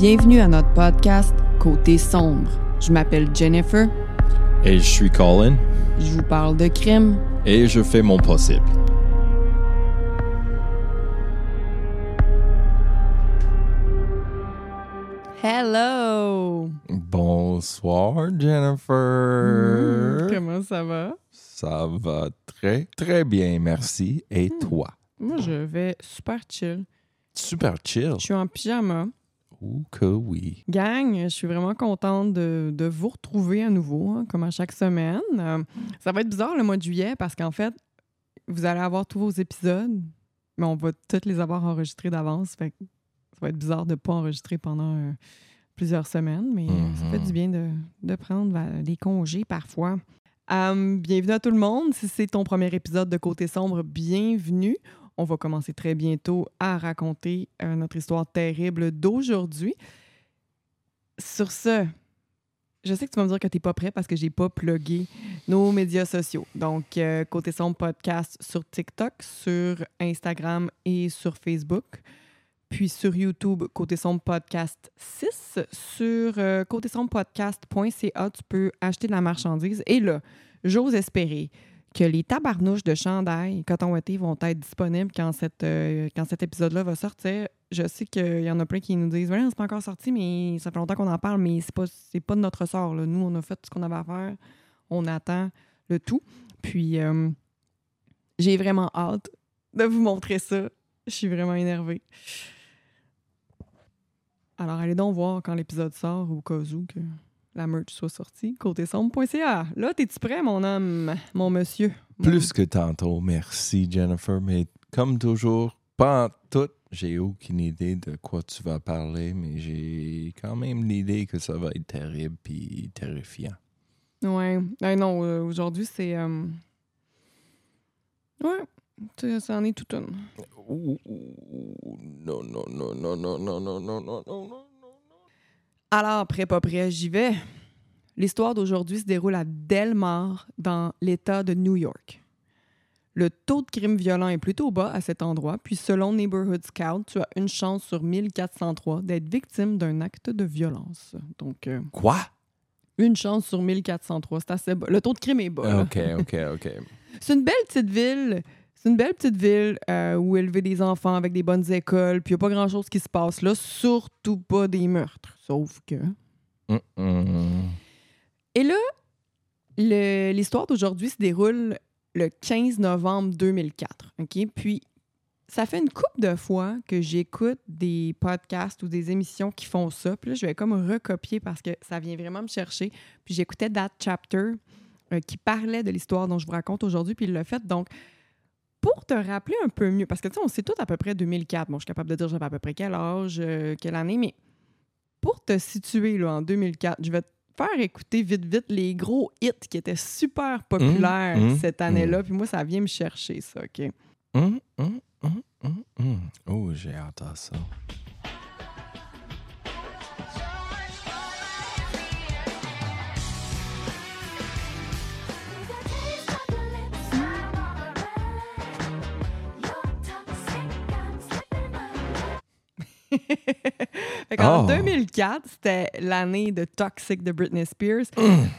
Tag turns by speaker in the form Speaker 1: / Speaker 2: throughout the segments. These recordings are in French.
Speaker 1: Bienvenue à notre podcast Côté sombre. Je m'appelle Jennifer.
Speaker 2: Et je suis Colin.
Speaker 1: Je vous parle de crime.
Speaker 2: Et je fais mon possible.
Speaker 1: Hello!
Speaker 2: Bonsoir, Jennifer.
Speaker 1: Mmh, comment ça va?
Speaker 2: Ça va très, très bien, merci. Et
Speaker 1: mmh.
Speaker 2: toi?
Speaker 1: Moi, je vais super chill.
Speaker 2: Super chill.
Speaker 1: Je suis en pyjama.
Speaker 2: Oh que oui.
Speaker 1: Gang, je suis vraiment contente de, de vous retrouver à nouveau, hein, comme à chaque semaine. Euh, ça va être bizarre le mois de juillet parce qu'en fait, vous allez avoir tous vos épisodes, mais on va tous les avoir enregistrés d'avance. Fait que ça va être bizarre de ne pas enregistrer pendant euh, plusieurs semaines, mais euh, ça fait du bien de, de prendre des congés parfois. Bienvenue à tout le monde. Si c'est ton premier épisode de Côté Sombre, bienvenue. On va commencer très bientôt à raconter euh, notre histoire terrible d'aujourd'hui. Sur ce, je sais que tu vas me dire que tu n'es pas prêt parce que j'ai pas plugué nos médias sociaux. Donc, euh, Côté Sombre Podcast sur TikTok, sur Instagram et sur Facebook. Puis sur YouTube, Côté Sombre Podcast 6. Sur euh, côté sombre podcast.ca, tu peux acheter de la marchandise. Et là, j'ose espérer que les tabarnouches de chandail coton ouaté vont être disponibles quand, euh, quand cet épisode-là va sortir. Je sais qu'il y en a plein qui nous disent c'est pas encore sorti, mais ça fait longtemps qu'on en parle, mais c'est pas, pas de notre sort. Nous, on a fait ce qu'on avait à faire. On attend le tout. Puis, euh, j'ai vraiment hâte de vous montrer ça. Je suis vraiment énervée. Alors, allez donc voir quand l'épisode sort, au cas où la merch soit sortie. Côté sombre.ca. Là, t'es-tu prêt, mon homme, mon monsieur?
Speaker 2: Plus que tantôt, merci Jennifer. Mais comme toujours, pas en tout, j'ai aucune idée de quoi tu vas parler, mais j'ai quand même l'idée que ça va être terrible puis terrifiant.
Speaker 1: Ouais. Non, euh, aujourd'hui, c'est. Euh... Ouais. Ça en est tout une.
Speaker 2: Ouh, non, non, non, non, non, non, non, non, non, non, non.
Speaker 1: Alors, prêt, pas prêt, j'y vais. L'histoire d'aujourd'hui se déroule à Delmar, dans l'État de New York. Le taux de crime violent est plutôt bas à cet endroit, puis selon Neighborhood Scout, tu as une chance sur 1403 d'être victime d'un acte de violence. Donc. Euh,
Speaker 2: Quoi?
Speaker 1: Une chance sur 1403, c'est assez bas. Le taux de crime est bas.
Speaker 2: OK, OK, OK.
Speaker 1: c'est une belle petite ville. C'est une belle petite ville euh, où élever des enfants avec des bonnes écoles, puis il n'y a pas grand-chose qui se passe là, surtout pas des meurtres. Sauf que.
Speaker 2: Mm -mm.
Speaker 1: Et là, l'histoire d'aujourd'hui se déroule le 15 novembre 2004. OK? Puis, ça fait une couple de fois que j'écoute des podcasts ou des émissions qui font ça. Puis là, je vais comme recopier parce que ça vient vraiment me chercher. Puis j'écoutais That Chapter euh, qui parlait de l'histoire dont je vous raconte aujourd'hui, puis il l'a fait. Donc, pour te rappeler un peu mieux, parce que tu sais, on sait tout à peu près 2004. Bon, je suis capable de dire j'avais à peu près quel âge, euh, quelle année, mais pour te situer là, en 2004, je vais te faire écouter vite, vite les gros hits qui étaient super populaires
Speaker 2: mmh, mmh,
Speaker 1: cette année-là. Puis moi, ça vient me chercher, ça, OK?
Speaker 2: Mmh, oh, j'ai hâte à ça.
Speaker 1: en
Speaker 2: Oh.
Speaker 1: 2004, c'était l'année de Toxic de Britney Spears,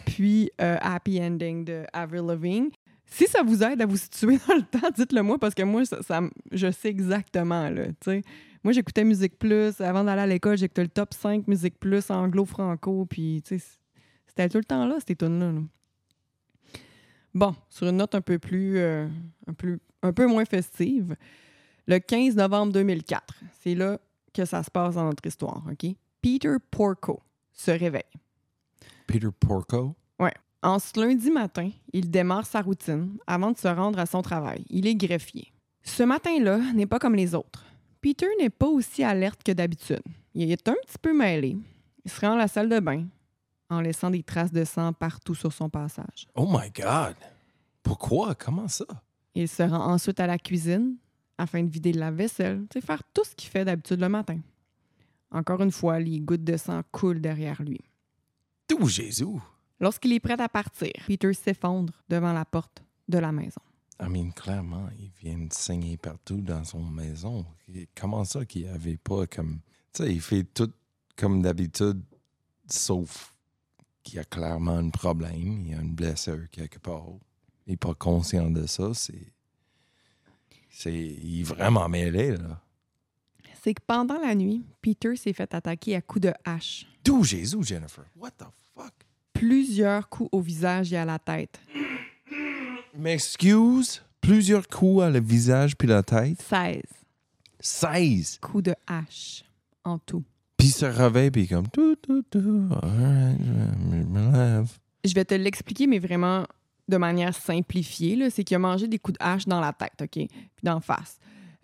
Speaker 1: puis euh, Happy Ending de Avril Lavigne. Si ça vous aide à vous situer dans le temps, dites-le moi parce que moi, ça, ça m- je sais exactement. Là, moi, j'écoutais Musique Plus. Avant d'aller à l'école, j'écoutais le top 5 Musique Plus anglo-franco. Puis, c'était tout le temps là, ces tunes-là. là. Bon, sur une note un peu plus, euh, un, plus un peu moins festive, le 15 novembre 2004, c'est là que ça se passe dans notre histoire, OK? Peter Porco se réveille.
Speaker 2: Peter Porco?
Speaker 1: En ce lundi matin, il démarre sa routine avant de se rendre à son travail. Il est greffier. Ce matin-là n'est pas comme les autres. Peter n'est pas aussi alerte que d'habitude. Il est un petit peu mêlé. Il se rend à la salle de bain en laissant des traces de sang partout sur son passage.
Speaker 2: Oh my God! Pourquoi? Comment ça?
Speaker 1: Il se rend ensuite à la cuisine afin de vider la vaisselle, sais, faire tout ce qu'il fait d'habitude le matin. Encore une fois, les gouttes de sang coulent derrière lui.
Speaker 2: Tout Jésus!
Speaker 1: Lorsqu'il est prêt à partir, Peter s'effondre devant la porte de la maison.
Speaker 2: I mean, clairement, il vient de saigner partout dans son maison. Comment ça qu'il avait pas comme. Tu sais, il fait tout comme d'habitude, sauf qu'il y a clairement un problème, il y a une blessure quelque part. Il n'est pas conscient de ça. C'est. C'est il est vraiment mêlé, là.
Speaker 1: C'est que pendant la nuit, Peter s'est fait attaquer à coups de hache.
Speaker 2: D'où Jésus, Jennifer? What the fuck?
Speaker 1: Plusieurs coups au visage et à la tête.
Speaker 2: M'excuse? Plusieurs coups à le visage puis la tête?
Speaker 1: 16
Speaker 2: 16!
Speaker 1: coups de hache en tout.
Speaker 2: Puis il se réveille puis comme... Tout, tout, tout. Je me lève.
Speaker 1: Je vais te l'expliquer, mais vraiment de manière simplifiée. C'est qu'il a mangé des coups de hache dans la tête, OK? Puis d'en face.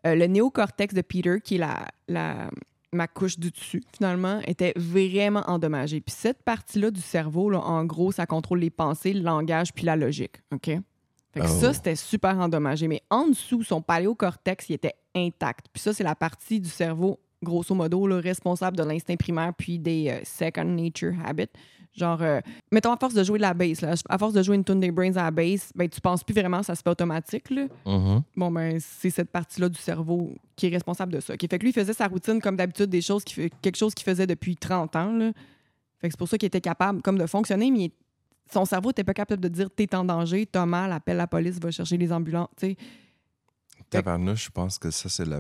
Speaker 1: Euh, le néocortex de Peter, qui est la, la, ma couche du dessus, finalement, était vraiment endommagé. Puis cette partie-là du cerveau, là, en gros, ça contrôle les pensées, le langage puis la logique, OK? Fait que
Speaker 2: Oh.
Speaker 1: ça, c'était super endommagé. Mais en dessous, son paléocortex, il était intact. Puis ça, c'est la partie du cerveau, grosso modo, là, responsable de l'instinct primaire puis des euh, second nature habits. Genre, euh, mettons, à force de jouer de la bass, là, à force de jouer une tune des brains à la bass, ben, tu penses plus vraiment, ça se fait automatique. Là.
Speaker 2: Mhm.
Speaker 1: Bon, ben, c'est cette partie-là du cerveau qui est responsable de ça. OK? Fait que lui, il faisait sa routine comme d'habitude, des choses qui, fait- quelque chose qu'il faisait depuis 30 ans. Là. Fait que c'est pour ça qu'il était capable comme de fonctionner, mais il- son cerveau n'était pas capable de dire t'es en danger, t'as mal, appelle la police, va chercher les ambulances.
Speaker 2: Tabarnouche, je pense que ça, c'est le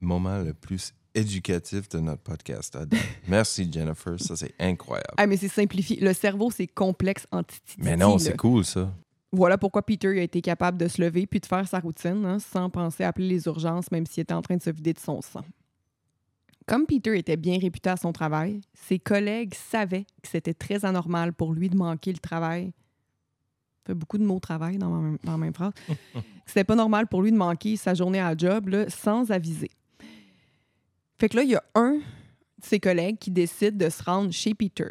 Speaker 2: moment le plus éducatif de notre podcast. Merci, Jennifer. Ça, c'est incroyable.
Speaker 1: Ah, mais c'est simplifié. Le cerveau, c'est complexe entité.
Speaker 2: Mais non, c'est cool, ça.
Speaker 1: Voilà pourquoi Peter a été capable de se lever puis de faire sa routine hein, sans penser à appeler les urgences, même s'il était en train de se vider de son sang. Comme Peter était bien réputé à son travail, ses collègues savaient que c'était très anormal pour lui de manquer le travail. fait beaucoup de mots travail dans, ma même- dans la même phrase. c'était pas normal pour lui de manquer sa journée à la job là, sans aviser. Fait que là, il y a un de ses collègues qui décide de se rendre chez Peter.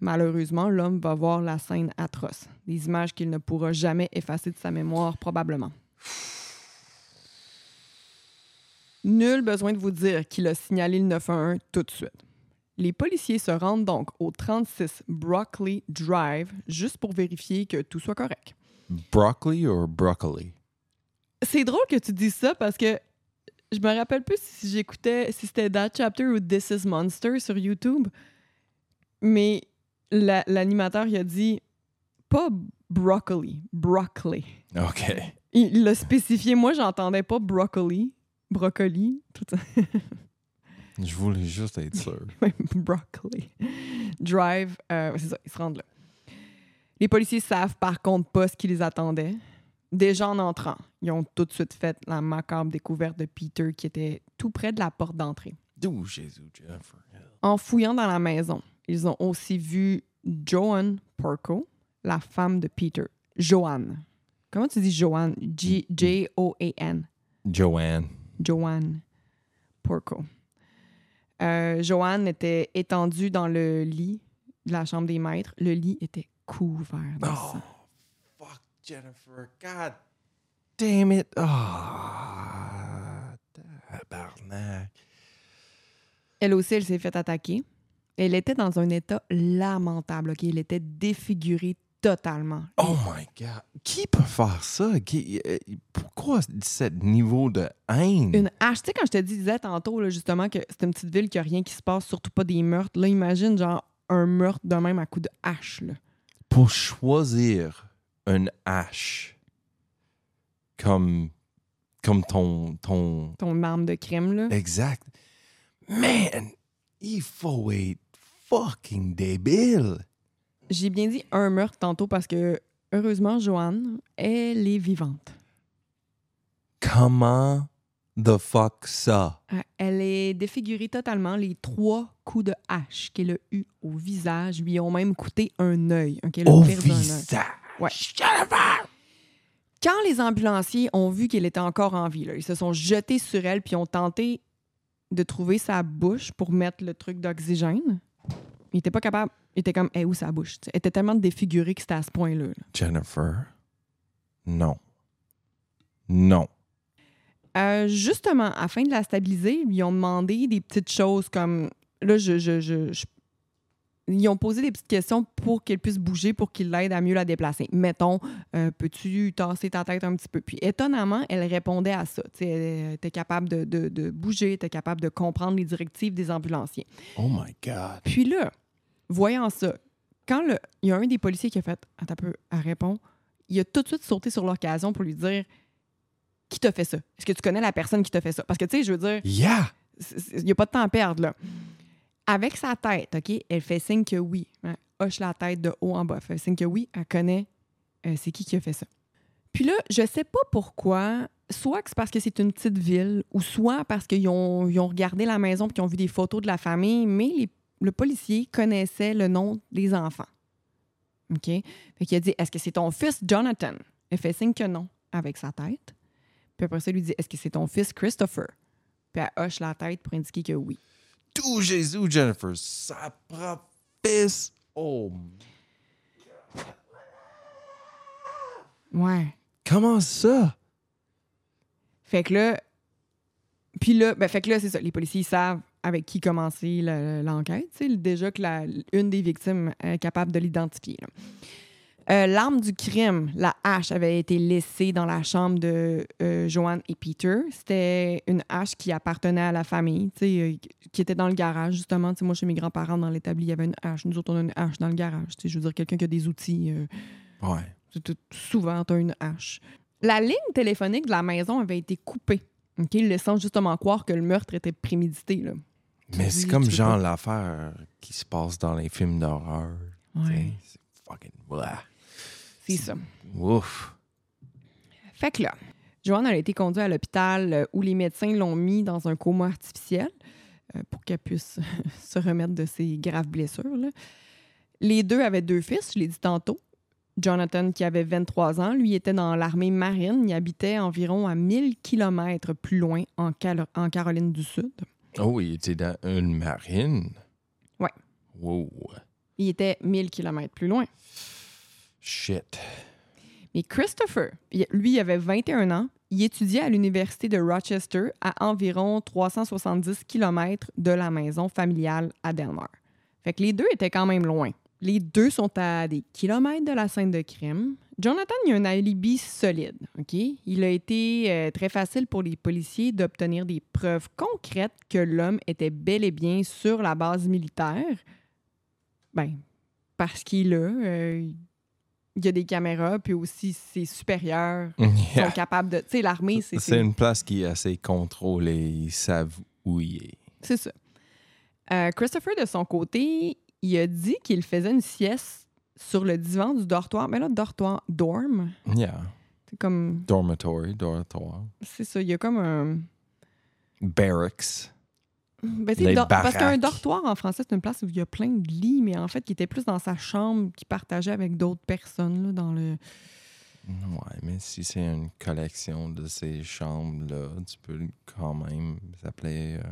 Speaker 1: Malheureusement, l'homme va voir la scène atroce, des images qu'il ne pourra jamais effacer de sa mémoire, probablement. Nul besoin de vous dire qu'il a signalé le 911 tout de suite. Les policiers se rendent donc au 36 Broccoli Drive juste pour vérifier que tout soit correct.
Speaker 2: Broccoli ou broccoli?
Speaker 1: C'est drôle que tu dises ça parce que je me rappelle plus si j'écoutais, si c'était That Chapter ou This is Monster sur YouTube, mais la- l'animateur il a dit pas broccoli, broccoli.
Speaker 2: OK.
Speaker 1: Il l'a spécifié. Moi, j'entendais pas broccoli, brocoli, tout ça.
Speaker 2: Je voulais juste être sûr.
Speaker 1: broccoli. Drive, euh, c'est ça, ils se rendent là. Les policiers savent par contre pas ce qui les attendait. Déjà en entrant, ils ont tout de suite fait la macabre découverte de Peter qui était tout près de la porte d'entrée.
Speaker 2: D'où Jésus, Jennifer?
Speaker 1: En fouillant dans la maison, ils ont aussi vu Joanne Porco, la femme de Peter. Joanne. Comment tu dis Joanne? J-O-A-N.
Speaker 2: Joanne.
Speaker 1: Joanne Porco. Euh, Joanne était étendue dans le lit de la chambre des maîtres. Le lit était couvert de
Speaker 2: Oh,
Speaker 1: sang.
Speaker 2: Jennifer. God damn it. Ah, tabarnak.
Speaker 1: Elle aussi, elle s'est fait attaquer. Elle était dans un état lamentable. ok? Elle était défigurée totalement.
Speaker 2: Oh my God. Qui peut faire ça? Qui- euh, pourquoi ce niveau de haine?
Speaker 1: Une hache. Tu sais, quand je te disais tantôt, là, justement, que c'est une petite ville qui a rien qui se passe, surtout pas des meurtres. Là, imagine, genre, un meurtre de même à coup de hache. Là.
Speaker 2: Pour choisir une hache comme, comme ton, ton...
Speaker 1: Ton arme de crime, là.
Speaker 2: Exact. Man, il faut être fucking débile.
Speaker 1: J'ai bien dit un meurtre tantôt parce que, heureusement, Joanne, elle est vivante.
Speaker 2: Comment the fuck ça?
Speaker 1: Euh, Elle est défigurée totalement. Les trois coups de hache qu'elle a eu au visage lui ont même coûté un œil. ok? Elle a
Speaker 2: Au visage.
Speaker 1: Ouais. Quand les ambulanciers ont vu qu'elle était encore en vie, là, ils se sont jetés sur elle puis ont tenté de trouver sa bouche pour mettre le truc d'oxygène. Ils n'étaient pas capables. Ils étaient comme, Eh, où sa bouche? Elle était tellement défigurée que c'était à ce point-là. là.
Speaker 2: Jennifer, non. Non.
Speaker 1: Euh, justement, afin de la stabiliser, ils ont demandé des petites choses comme. Là, je, je, je, je, ils ont posé des petites questions pour qu'elle puisse bouger, pour qu'il l'aide à mieux la déplacer. Mettons, euh, peux-tu tasser ta tête un petit peu? Puis étonnamment, elle répondait à ça. Tu sais, elle était capable de, de, de bouger, était capable de comprendre les directives des ambulanciers.
Speaker 2: Oh my God.
Speaker 1: Puis là, voyant ça, quand le, il y a un des policiers qui a fait Attends un peu, elle répond, il a tout de suite sauté sur l'occasion pour lui dire Qui t'a fait ça? Est-ce que tu connais la personne qui t'a fait ça? Parce que, tu sais, je veux dire,
Speaker 2: Yeah!
Speaker 1: il n'y a pas de temps à perdre, là. Avec sa tête, OK, elle fait signe que oui. Hein, hoche la tête de haut en bas. Elle fait signe que oui, elle connaît euh, c'est qui qui a fait ça. Puis là, je sais pas pourquoi, soit que c'est parce que c'est une petite ville, ou soit parce qu'ils ont, ils regardé la maison et qu'ils ont vu des photos de la famille, mais les- le policier connaissait le nom des enfants. OK? Fait qu'il a dit Est-ce que c'est ton fils Jonathan? Elle fait signe que non, avec sa tête. Puis après ça, lui dit Est-ce que c'est ton fils Christopher? Puis elle hoche la tête pour indiquer que oui.
Speaker 2: Tout Jésus, Jennifer, sa propre fils. Oh,
Speaker 1: Ouais.
Speaker 2: comment ça?
Speaker 1: Fait que là, puis là, ben, fait que là, c'est ça. Les policiers savent avec qui commencer le- l'enquête. tu sais, Déjà que la, une des victimes est capable de l'identifier. Euh, L'arme du crime, la hache, avait été laissée dans la chambre de euh, Joanne et Peter. C'était une hache qui appartenait à la famille, euh, qui était dans le garage, justement. Moi, chez mes grands-parents, dans l'établi, il y avait une hache. Nous autres, on a une hache dans le garage. Je veux dire, quelqu'un qui a des outils. euh,
Speaker 2: Ouais.
Speaker 1: souvent, tu as une hache. La ligne téléphonique de la maison avait été coupée, OK, laissant justement croire que le meurtre était prémédité. Là.
Speaker 2: Mais c'est comme genre l'affaire qui se passe dans les films d'horreur.
Speaker 1: Ouais.
Speaker 2: C'est fucking. Blah.
Speaker 1: C'est ça.
Speaker 2: Ouf.
Speaker 1: Fait que là, Joanne a été conduite à l'hôpital euh, où les médecins l'ont mis dans un coma artificiel euh, pour qu'elle puisse se remettre de ses graves blessures. là. Les deux avaient deux fils, je l'ai dit tantôt. Jonathan, qui avait 23 ans, lui était dans l'armée marine. Il habitait environ à 1000 km plus loin en Caroline du Sud.
Speaker 2: Oh, il était dans une marine?
Speaker 1: Ouais.
Speaker 2: Wow.
Speaker 1: Il était 1000 km plus loin.
Speaker 2: Shit.
Speaker 1: Mais Christopher, lui, il avait 21 ans. Il étudiait à l'université de Rochester, à environ 370 km de la maison familiale à Delmar. Fait que les deux étaient quand même loin. Les deux sont à des kilomètres de la scène de crime. Jonathan, il a un alibi solide, OK? Il a été euh, très facile pour les policiers d'obtenir des preuves concrètes que l'homme était bel et bien sur la base militaire. Ben, parce qu'il là. euh, il y a des caméras, puis aussi ses supérieurs
Speaker 2: Yeah.
Speaker 1: sont capables de. Tu sais, l'armée, c'est.
Speaker 2: C'est une place qui est assez contrôlée. Ils savent où il est.
Speaker 1: C'est ça. Euh, Christopher, de son côté, il a dit qu'il faisait une sieste sur le divan du dortoir. Mais là, dortoir, dorm,
Speaker 2: Yeah.
Speaker 1: c'est comme.
Speaker 2: Dormitory, dortoir.
Speaker 1: C'est ça, il y a comme un.
Speaker 2: Barracks.
Speaker 1: Ben,
Speaker 2: Les
Speaker 1: parce qu'un dortoir, en français, c'est une place où il y a plein de lits, mais en fait, qui était plus dans sa chambre, qui partageait avec d'autres personnes, là, dans le.
Speaker 2: Ouais, mais si c'est une collection de ces chambres-là, tu peux quand même s'appeler euh,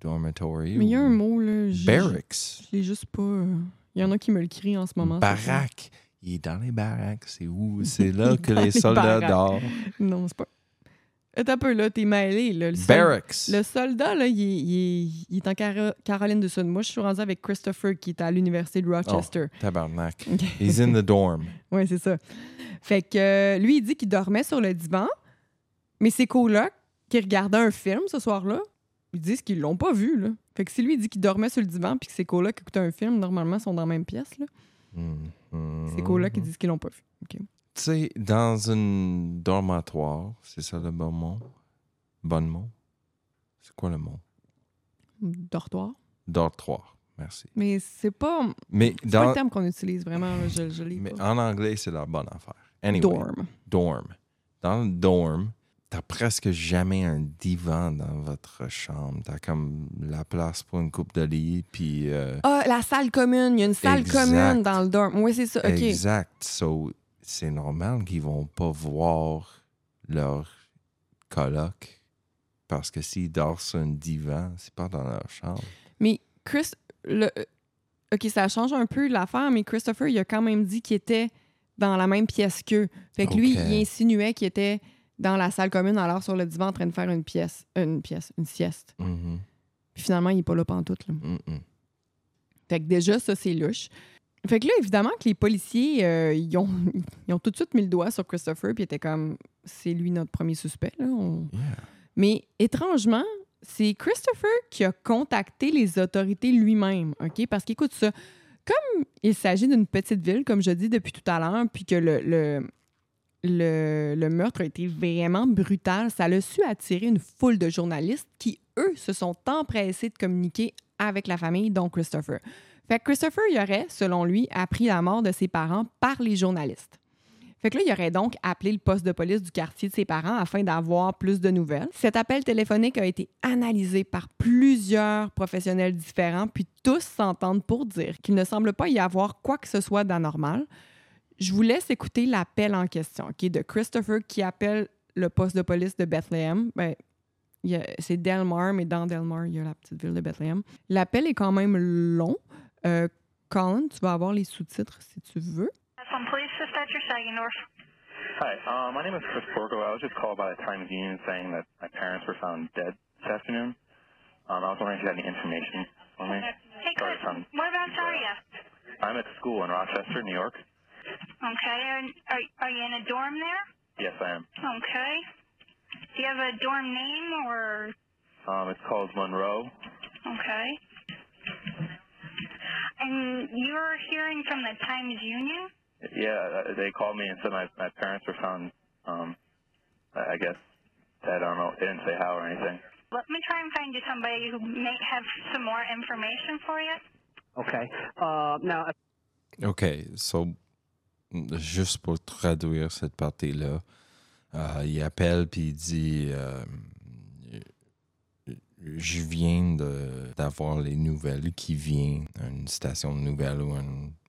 Speaker 2: dormitory.
Speaker 1: Mais il y a un mot, là.
Speaker 2: Barracks.
Speaker 1: Je l'ai juste pas. euh, Il y en a qui me le crient en ce moment.
Speaker 2: Baraque. Il est dans les baraques. C'est où? C'est là que les
Speaker 1: les
Speaker 2: soldats dorment.
Speaker 1: Non, c'est pas. Attends un peu, là, t'es mêlé, là. Le, sol-
Speaker 2: Barracks.
Speaker 1: le soldat, là, il est, il est- il est en Caro- Caroline du Sud. Moi, je suis rendu avec Christopher, qui est à l'université de Rochester.
Speaker 2: Tabarnak.
Speaker 1: OK.
Speaker 2: He's in the dorm.
Speaker 1: Oui, c'est ça. Fait que euh, lui, il dit qu'il dormait sur le divan, mais ses colocs qui regardaient un film ce soir-là, ils disent qu'ils l'ont pas vu, là. Fait que si lui il dit qu'il dormait sur le divan puis que ses colocs écoutaient un film, normalement, ils sont dans la même pièce, là.
Speaker 2: Mhm.
Speaker 1: Ses colocs, ils disent qu'ils l'ont pas vu.
Speaker 2: Tu sais, dans un dormatoire, c'est ça le bon mot? Bon mot? C'est quoi le mot?
Speaker 1: Dortoir.
Speaker 2: Dortoir. Merci.
Speaker 1: Mais c'est pas,
Speaker 2: Mais,
Speaker 1: c'est pas
Speaker 2: dans,
Speaker 1: le terme qu'on utilise vraiment. Je, je l'ai
Speaker 2: mais en anglais, c'est la bonne affaire. Anyway,
Speaker 1: Dorm.
Speaker 2: dorm. Dans le dorm, t'as presque jamais un divan dans votre chambre. T'as comme la place pour une coupe de lit, puis... euh,
Speaker 1: Ah, la salle commune. Il y a une salle
Speaker 2: Exact.
Speaker 1: commune dans le dorm. Oui, c'est ça. OK.
Speaker 2: Exact. So, c'est normal qu'ils vont pas voir leur coloc. Parce que s'ils dorment sur un divan, c'est pas dans leur chambre.
Speaker 1: Mais Chris, le... euh, OK, ça change un peu l'affaire, mais Christopher, il a quand même dit qu'il était dans la même pièce qu'eux. Fait que lui, il insinuait qu'il était dans la salle commune, alors sur le divan, en train de faire une pièce, une pièce, une sieste. Puis finalement, il est pas là pantoute. Là. Fait que déjà, ça, c'est louche. Fait que là, évidemment que les policiers, euh, ils, ont, ils ont tout de suite mis le doigt sur Christopher, puis étaient comme, c'est lui notre premier suspect. Là. On-
Speaker 2: Yeah.
Speaker 1: Mais étrangement, c'est Christopher qui a contacté les autorités lui-même, OK? Parce qu'écoute ça, comme il s'agit d'une petite ville, comme je dis depuis tout à l'heure, puis que le, le, le, le meurtre a été vraiment brutal, ça a su attirer une foule de journalistes qui, eux, se sont empressés de communiquer avec la famille, dont Christopher. Fait que Christopher, il aurait, selon lui, appris la mort de ses parents par les journalistes. Fait que là, il aurait donc appelé le poste de police du quartier de ses parents afin d'avoir plus de nouvelles. Cet appel téléphonique a été analysé par plusieurs professionnels différents, puis tous s'entendent pour dire qu'il ne semble pas y avoir quoi que ce soit d'anormal. Je vous laisse écouter l'appel en question, OK, de Christopher qui appelle le poste de police de Bethlehem. Ben, y c'est Delmar, mais dans Delmar, il y a la petite ville de Bethlehem. L'appel est quand même long. Euh, Colin, tu vas avoir les sous-titres si tu veux.
Speaker 3: Some police dispatcher, Sagendorf.
Speaker 4: Hi, uh, my name is Chris Borgo. I was just called by the Times Union saying that my parents were found dead this afternoon. Um, I was wondering if you had any information for me.
Speaker 3: Hey,
Speaker 4: Sorry,
Speaker 3: Chris,
Speaker 4: son.
Speaker 3: whereabouts are you?
Speaker 4: I'm at school in Rochester, New York.
Speaker 3: Okay, and are, are you in a dorm there?
Speaker 4: Yes, I am.
Speaker 3: Okay. Do you have a dorm name or,
Speaker 4: Um, it's called Monroe.
Speaker 3: okay. And you're hearing from the Times Union?
Speaker 4: Yeah, uh, they called me and said my, my parents were found, um, I I guess. I don't know. They didn't say how or anything.
Speaker 3: Let me try and find you somebody who may have some more information for you.
Speaker 5: Okay. Uh, now,
Speaker 2: OK, so, juste pour traduire cette partie-là, euh, il appelle puis il dit euh, Je viens d'avoir les nouvelles qui viennent, une station de nouvelles ou un,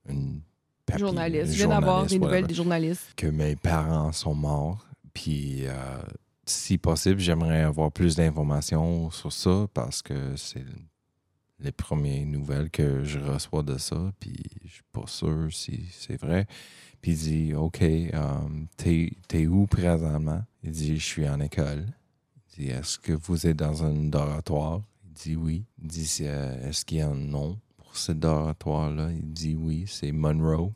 Speaker 2: une papier-
Speaker 1: journaliste. Je viens d'avoir des nouvelles des journalistes.
Speaker 2: que mes parents sont morts. Puis, euh, si possible, j'aimerais avoir plus d'informations sur ça parce que c'est les premières nouvelles que je reçois de ça. Puis, je suis pas sûr si c'est vrai. Puis, il dit OK, um, t'es où présentement? Il dit Je suis en école. Il dit Est-ce que vous êtes dans un dortoir Il dit oui. Il dit Euh, Est-ce qu'il y a un nom pour ce dortoir-là Il dit oui, c'est Monroe.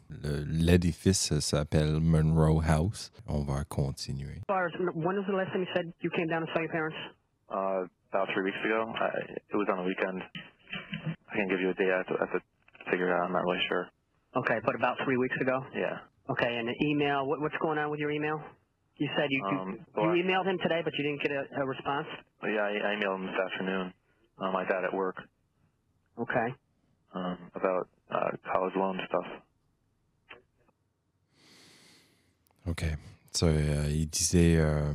Speaker 2: L'édifice s'appelle Monroe House. On va continuer.
Speaker 5: when was the last time you said you came down to saw your parents?
Speaker 4: Uh, about three weeks ago. I, it was on the weekend. I can't give you a date. I have to, I have to figure it out. I'm not really sure.
Speaker 5: Okay, but about three weeks ago?
Speaker 4: Yeah.
Speaker 5: Okay, and the email. What, what's going on with your email? You said you you,
Speaker 4: Um,
Speaker 5: you
Speaker 4: I-
Speaker 5: emailed him today, but you didn't get a, a response?
Speaker 4: Yeah, I, I emailed him this afternoon. Uh, my dad at work
Speaker 5: Okay.
Speaker 4: um, about uh, college loan stuff.
Speaker 2: OK. So, euh, il disait euh,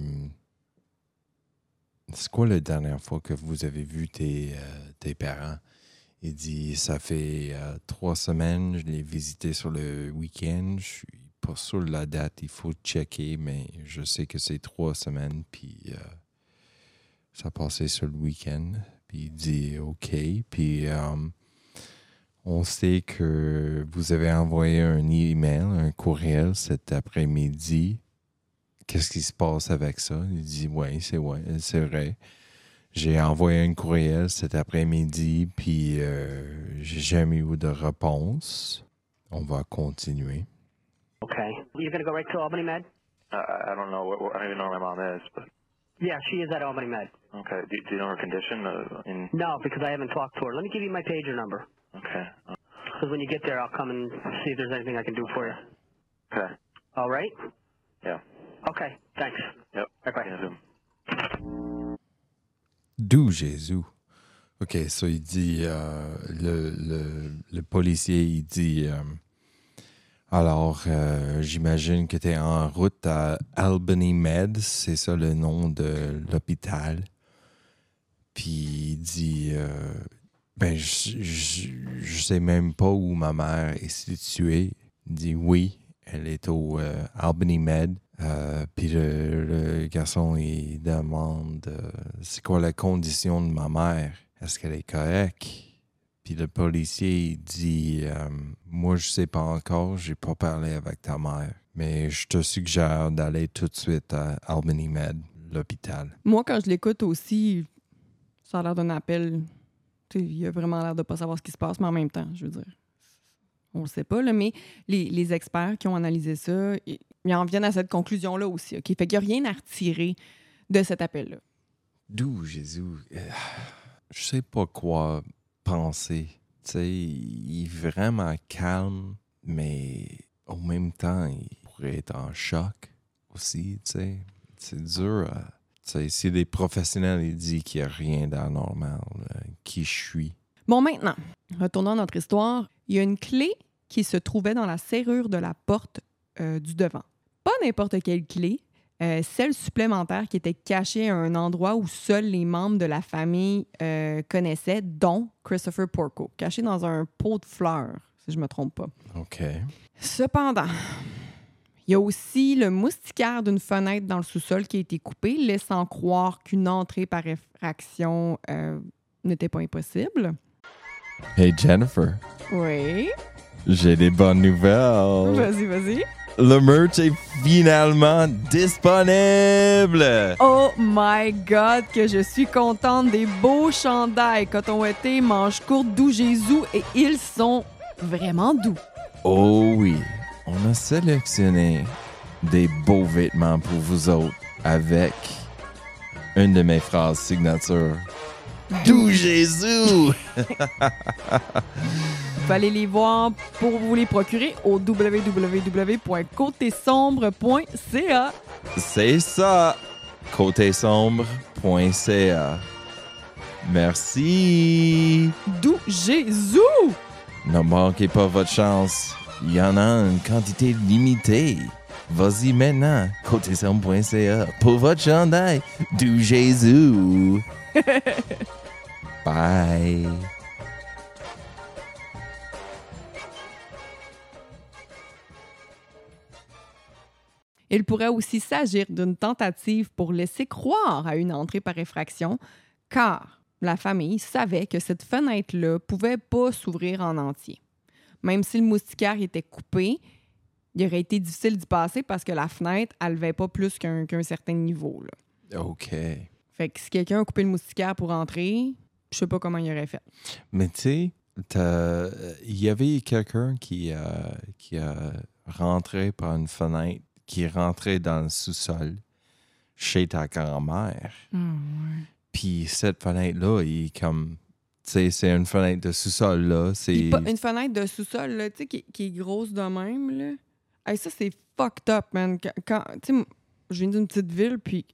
Speaker 2: C'est quoi la dernière fois que vous avez vu tes, euh, tes parents? Il dit Ça fait euh, trois semaines, je l'ai visité sur le week-end. Je suis pas sûr la date, il faut checker, mais je sais que c'est trois semaines, puis euh, ça passait sur le week-end. Puis il dit OK. Puis. euh, on sait que vous avez envoyé un email, un courriel cet après-midi. Qu'est-ce qui se passe avec ça? Il dit Oui, c'est ouais, vrai. J'ai envoyé un courriel cet après-midi, puis euh, j'ai jamais eu de réponse. On va continuer.
Speaker 5: Okay. You're gonna go right to Albany Med.
Speaker 4: I, I I don't know. What, what, I don't even know where my mom is. But
Speaker 5: Yeah, she is at Albany Med.
Speaker 4: okay. Do, do you know her condition? Uh, in
Speaker 5: No, because I haven't talked to her. Let me give you my pager number.
Speaker 4: okay. Uh,
Speaker 5: Because when you get there, I'll come and see if there's anything I can do for you.
Speaker 4: okay.
Speaker 5: All right?
Speaker 4: Yeah.
Speaker 5: Okay. Thanks.
Speaker 4: Yep.
Speaker 5: Bye bye.
Speaker 4: Yeah,
Speaker 2: D'où Jésus? OK, ça, il dit, euh, le, le, le policier, il dit, euh, alors, euh, j'imagine que tu es en route à Albany Med, c'est ça le nom de l'hôpital. Puis il dit, euh, ben, je, sais même pas où ma mère est située. Il dit, oui, elle est au euh, Albany Med. Puis le, garçon, il demande c'est quoi la condition de ma mère? Est-ce qu'elle est correcte? Puis le policier, il dit euh, Moi, je sais pas encore, j'ai pas parlé avec ta mère, mais je te suggère d'aller tout de suite à Albany Med, l'hôpital.
Speaker 1: Moi, quand je l'écoute aussi, ça a l'air d'un appel Tu sais, il a vraiment l'air de pas savoir ce qui se passe, mais en même temps, je veux dire, on le sait pas, là, mais les, les experts qui ont analysé ça, ils, ils en viennent à cette conclusion-là aussi. OK? Fait qu'il n'y a rien à retirer de cet appel-là.
Speaker 2: D'où Jésus? Euh, Je sais pas quoi penser. Tu sais, il est vraiment calme, mais en même temps, il pourrait être en choc aussi, tu sais. C'est dur à... Tu sais, si des professionnels disent qu'il n'y a rien d'anormal, là, qui je suis.
Speaker 1: Bon, maintenant, retournons à notre histoire. Il y a une clé qui se trouvait dans la serrure de la porte euh, du devant. Pas n'importe quelle clé, euh, celle supplémentaire qui était cachée à un endroit où seuls les membres de la famille euh, connaissaient, dont Christopher Porco, cachée dans un pot de fleurs, si je me trompe pas.
Speaker 2: OK.
Speaker 1: Cependant, il y a aussi le moustiquaire d'une fenêtre dans le sous-sol qui a été coupé, laissant croire qu'une entrée par effraction euh, n'était pas impossible.
Speaker 2: Hey Jennifer,
Speaker 1: Oui.
Speaker 2: j'ai des bonnes nouvelles.
Speaker 1: Vas-y, vas-y.
Speaker 2: Le merch est finalement disponible.
Speaker 1: Oh my God, que je suis contente des beaux chandails coton été, manches courtes, doux Jésus, et ils sont vraiment doux.
Speaker 2: Oh oui, on a sélectionné des beaux vêtements pour vous autres avec une de mes phrases signature. D'où Jésus!
Speaker 1: Vous allez les voir pour vous les procurer au www.côtesombre.ca.
Speaker 2: C'est ça! Côtesombre.ca. Merci!
Speaker 1: D'où Jésus!
Speaker 2: Ne manquez pas votre chance. Il y en a une quantité limitée. Vas-y maintenant, côtesombre.ca pour votre chandail du Jésus. Bye.
Speaker 1: Il pourrait aussi s'agir d'une tentative pour laisser croire à une entrée par effraction, car la famille savait que cette fenêtre-là pouvait pas s'ouvrir en entier. Même si le moustiquaire était coupé, il aurait été difficile d'y passer parce que la fenêtre, elle levait pas plus qu'un certain niveau. là.
Speaker 2: OK.
Speaker 1: Fait que si quelqu'un a coupé le moustiquaire pour entrer, je sais pas comment il aurait fait.
Speaker 2: Mais tu sais, il y avait quelqu'un qui, a- qui a rentré par une fenêtre, qui est rentré dans le sous-sol chez ta grand-mère. Puis cette fenêtre-là, il est comme. Tu sais, c'est une fenêtre de sous-sol, là. C'est.
Speaker 1: Une fenêtre de sous-sol, là, tu sais, qui, qui est grosse de même, là. Hey, ça, c'est fucked up, man. Quand, je viens d'une petite ville, puis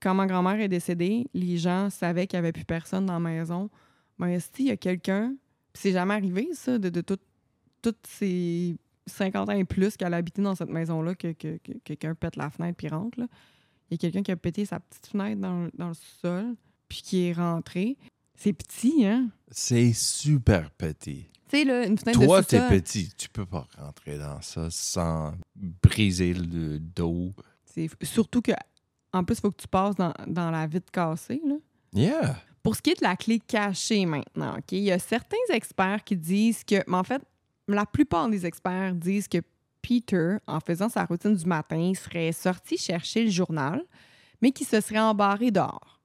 Speaker 1: quand ma grand-mère est décédée, les gens savaient qu'il n'y avait plus personne dans la maison. Mais si il y a quelqu'un, puis c'est jamais arrivé, ça, de, de tout- toutes ces 50 ans et plus qu'elle a habité dans cette maison-là, que, que- que quelqu'un pète la fenêtre puis rentre, là. Il y a quelqu'un qui a pété sa petite fenêtre dans, le- dans le sol, puis qui est rentré. C'est petit, hein?
Speaker 2: C'est super petit.
Speaker 1: Tu sais, là, une fenêtre
Speaker 2: Toi,
Speaker 1: de
Speaker 2: t'es petit. Tu peux pas rentrer dans ça sans briser le dos.
Speaker 1: C'est surtout que, en plus, il faut que tu passes dans, dans la vitre cassée. Là.
Speaker 2: Yeah.
Speaker 1: Pour ce qui est de la clé cachée maintenant, OK, il y a certains experts qui disent que, mais en fait, la plupart des experts disent que Peter, en faisant sa routine du matin, serait sorti chercher le journal, mais qu'il se serait embarré dehors.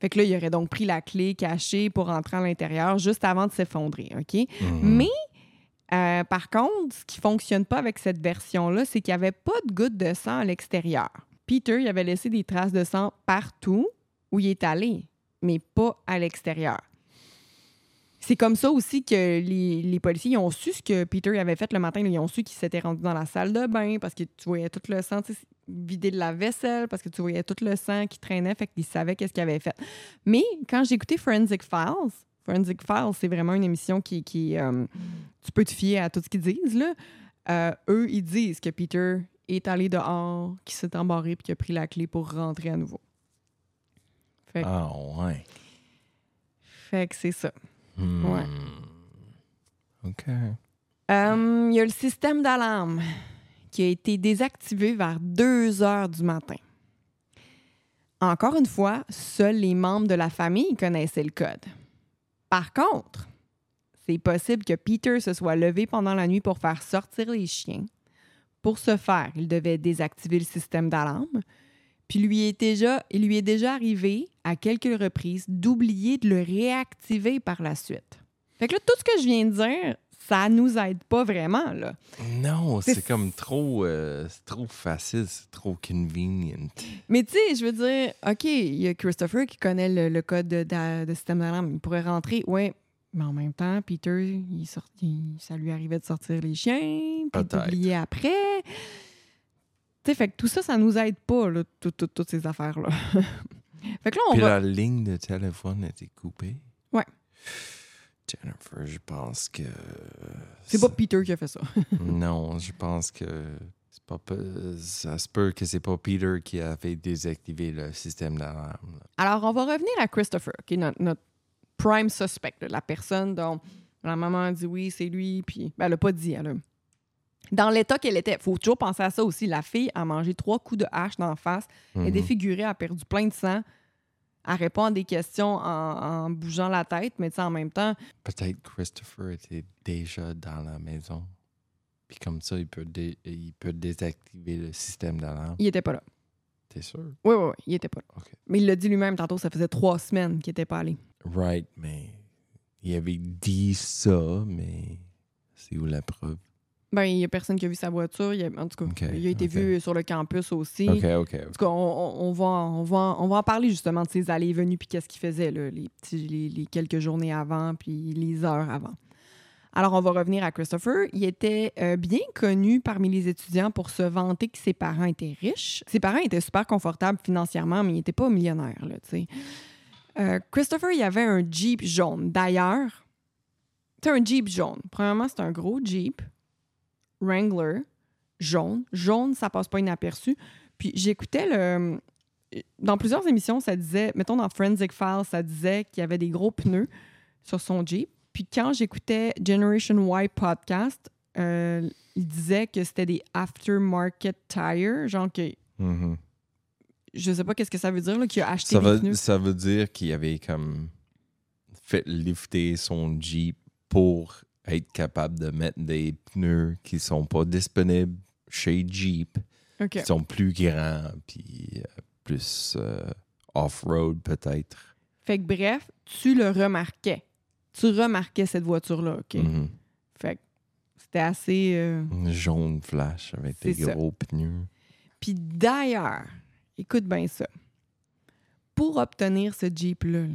Speaker 1: Fait que là, il aurait donc pris la clé cachée pour entrer à l'intérieur juste avant de s'effondrer, OK?
Speaker 2: Mhm.
Speaker 1: Mais, euh, par contre, ce qui fonctionne pas avec cette version-là, c'est qu'il n'y avait pas de gouttes de sang à l'extérieur. Peter, il avait laissé des traces de sang partout où il est allé, mais pas à l'extérieur. C'est comme ça aussi que les, les policiers ils ont su ce que Peter avait fait le matin. là. Ils ont su qu'il s'était rendu dans la salle de bain parce que tu voyais tout le sang vider de la vaisselle, parce que tu voyais tout le sang qui traînait, fait qu'ils savaient qu'est-ce qu'il avait fait. Mais quand j'ai écouté Forensic Files, Forensic Files, c'est vraiment une émission qui, qui euh, tu peux te fier à tout ce qu'ils disent là. Euh, eux, ils disent que Peter est allé dehors, qu'il s'est embarré puis qu'il a pris la clé pour rentrer à nouveau. Fait, que-
Speaker 2: Ah, ouais.
Speaker 1: fait que c'est ça.
Speaker 2: Hmm.
Speaker 1: Ouais.
Speaker 2: OK.
Speaker 1: Euh, Il y a le système d'alarme qui a été désactivé vers 2 heures du matin. Encore une fois, seuls les membres de la famille connaissaient le code. Par contre, c'est possible que Peter se soit levé pendant la nuit pour faire sortir les chiens. Pour ce faire, il devait désactiver le système d'alarme. Puis lui est déjà, il lui est déjà arrivé à quelques reprises d'oublier de le réactiver par la suite. Fait que là, tout ce que je viens de dire, ça nous aide pas vraiment, là.
Speaker 2: Non,
Speaker 1: C'est-
Speaker 2: comme trop, euh, trop facile, c'est trop convenient.
Speaker 1: Mais tu sais, je veux dire, OK, il y a Christopher qui connaît le, le code de, de système d'alarme. Il pourrait rentrer, ouais. Mais en même temps, Peter, il sort- il- ça lui arrivait de sortir les chiens, puis d'oublier après. Tu sais, fait que tout ça, ça nous aide pas, là, tout- tout- toutes ces affaires-là. fait que là, on
Speaker 2: Puis
Speaker 1: va...
Speaker 2: la ligne de téléphone était coupée.
Speaker 1: Ouais.
Speaker 2: Jennifer, je pense que.
Speaker 1: C'est pas Peter qui a fait ça.
Speaker 2: non, je pense que. c'est Pas, ça se peut que c'est pas Peter qui a fait désactiver le système d'alarme.
Speaker 1: Alors, on va revenir à Christopher, qui est notre, notre prime suspect, la personne dont la maman a dit oui, c'est lui, puis ben, elle n'a pas dit. Elle a- Dans l'état qu'elle était, faut toujours penser à ça aussi. La fille a mangé trois coups de hache d'en face, est
Speaker 2: Mhm.
Speaker 1: défigurée, a perdu plein de sang. Elle répond à des questions en, en bougeant la tête, mais tu sais, en même temps,
Speaker 2: Peut-être Christopher était déjà dans la maison. Puis comme ça, il peut, dé- il peut désactiver le système d'alarme.
Speaker 1: il était pas là.
Speaker 2: T'es sûr?
Speaker 1: Oui, oui, oui, il était pas là. Mais il l'a dit lui-même tantôt, ça faisait trois semaines qu'il était pas allé.
Speaker 2: Right, mais il avait dit ça, mais c'est où la preuve?
Speaker 1: Ben, il y a personne qui a vu sa voiture. Il a- en tout cas, il a été vu sur le campus aussi.
Speaker 2: OK, OK.
Speaker 1: En tout cas, on, on- va, on, va, on va en parler justement de ses allées et venues puis qu'est-ce qu'il faisait là, les, petits, les, les quelques journées avant puis les heures avant. Alors, on va revenir à Christopher. Il était euh, bien connu parmi les étudiants pour se vanter que ses parents étaient riches. Ses parents étaient super confortables financièrement, mais il n'était pas millionnaire, là, tu sais. Euh, Christopher, il avait un Jeep jaune. D'ailleurs, c'est un Jeep jaune. Premièrement, c'est un gros Jeep Wrangler jaune. Jaune, ça passe pas inaperçu. Puis j'écoutais le. Dans plusieurs émissions, ça disait, mettons dans Forensic Files, ça disait qu'il y avait des gros pneus sur son Jeep. Puis quand j'écoutais Generation Y podcast, euh, il disait que c'était des aftermarket tires, genre que
Speaker 2: Mhm.
Speaker 1: je sais pas qu'est-ce que ça veut dire, là, qu'il a acheté
Speaker 2: Ça,
Speaker 1: des
Speaker 2: veut,
Speaker 1: pneus.
Speaker 2: ça veut dire qu'il avait comme fait lifter son Jeep pour être capable de mettre des pneus qui sont pas disponibles chez Jeep, qui sont plus grands, puis euh, plus euh, off-road peut-être.
Speaker 1: Fait que bref, tu le remarquais. Tu remarquais cette voiture-là, OK?
Speaker 2: Mhm.
Speaker 1: Fait que c'était assez. euh,
Speaker 2: Jaune flash avec des
Speaker 1: ça.
Speaker 2: gros pneus.
Speaker 1: Puis d'ailleurs, écoute bien ça. Pour obtenir ce Jeep-là, là,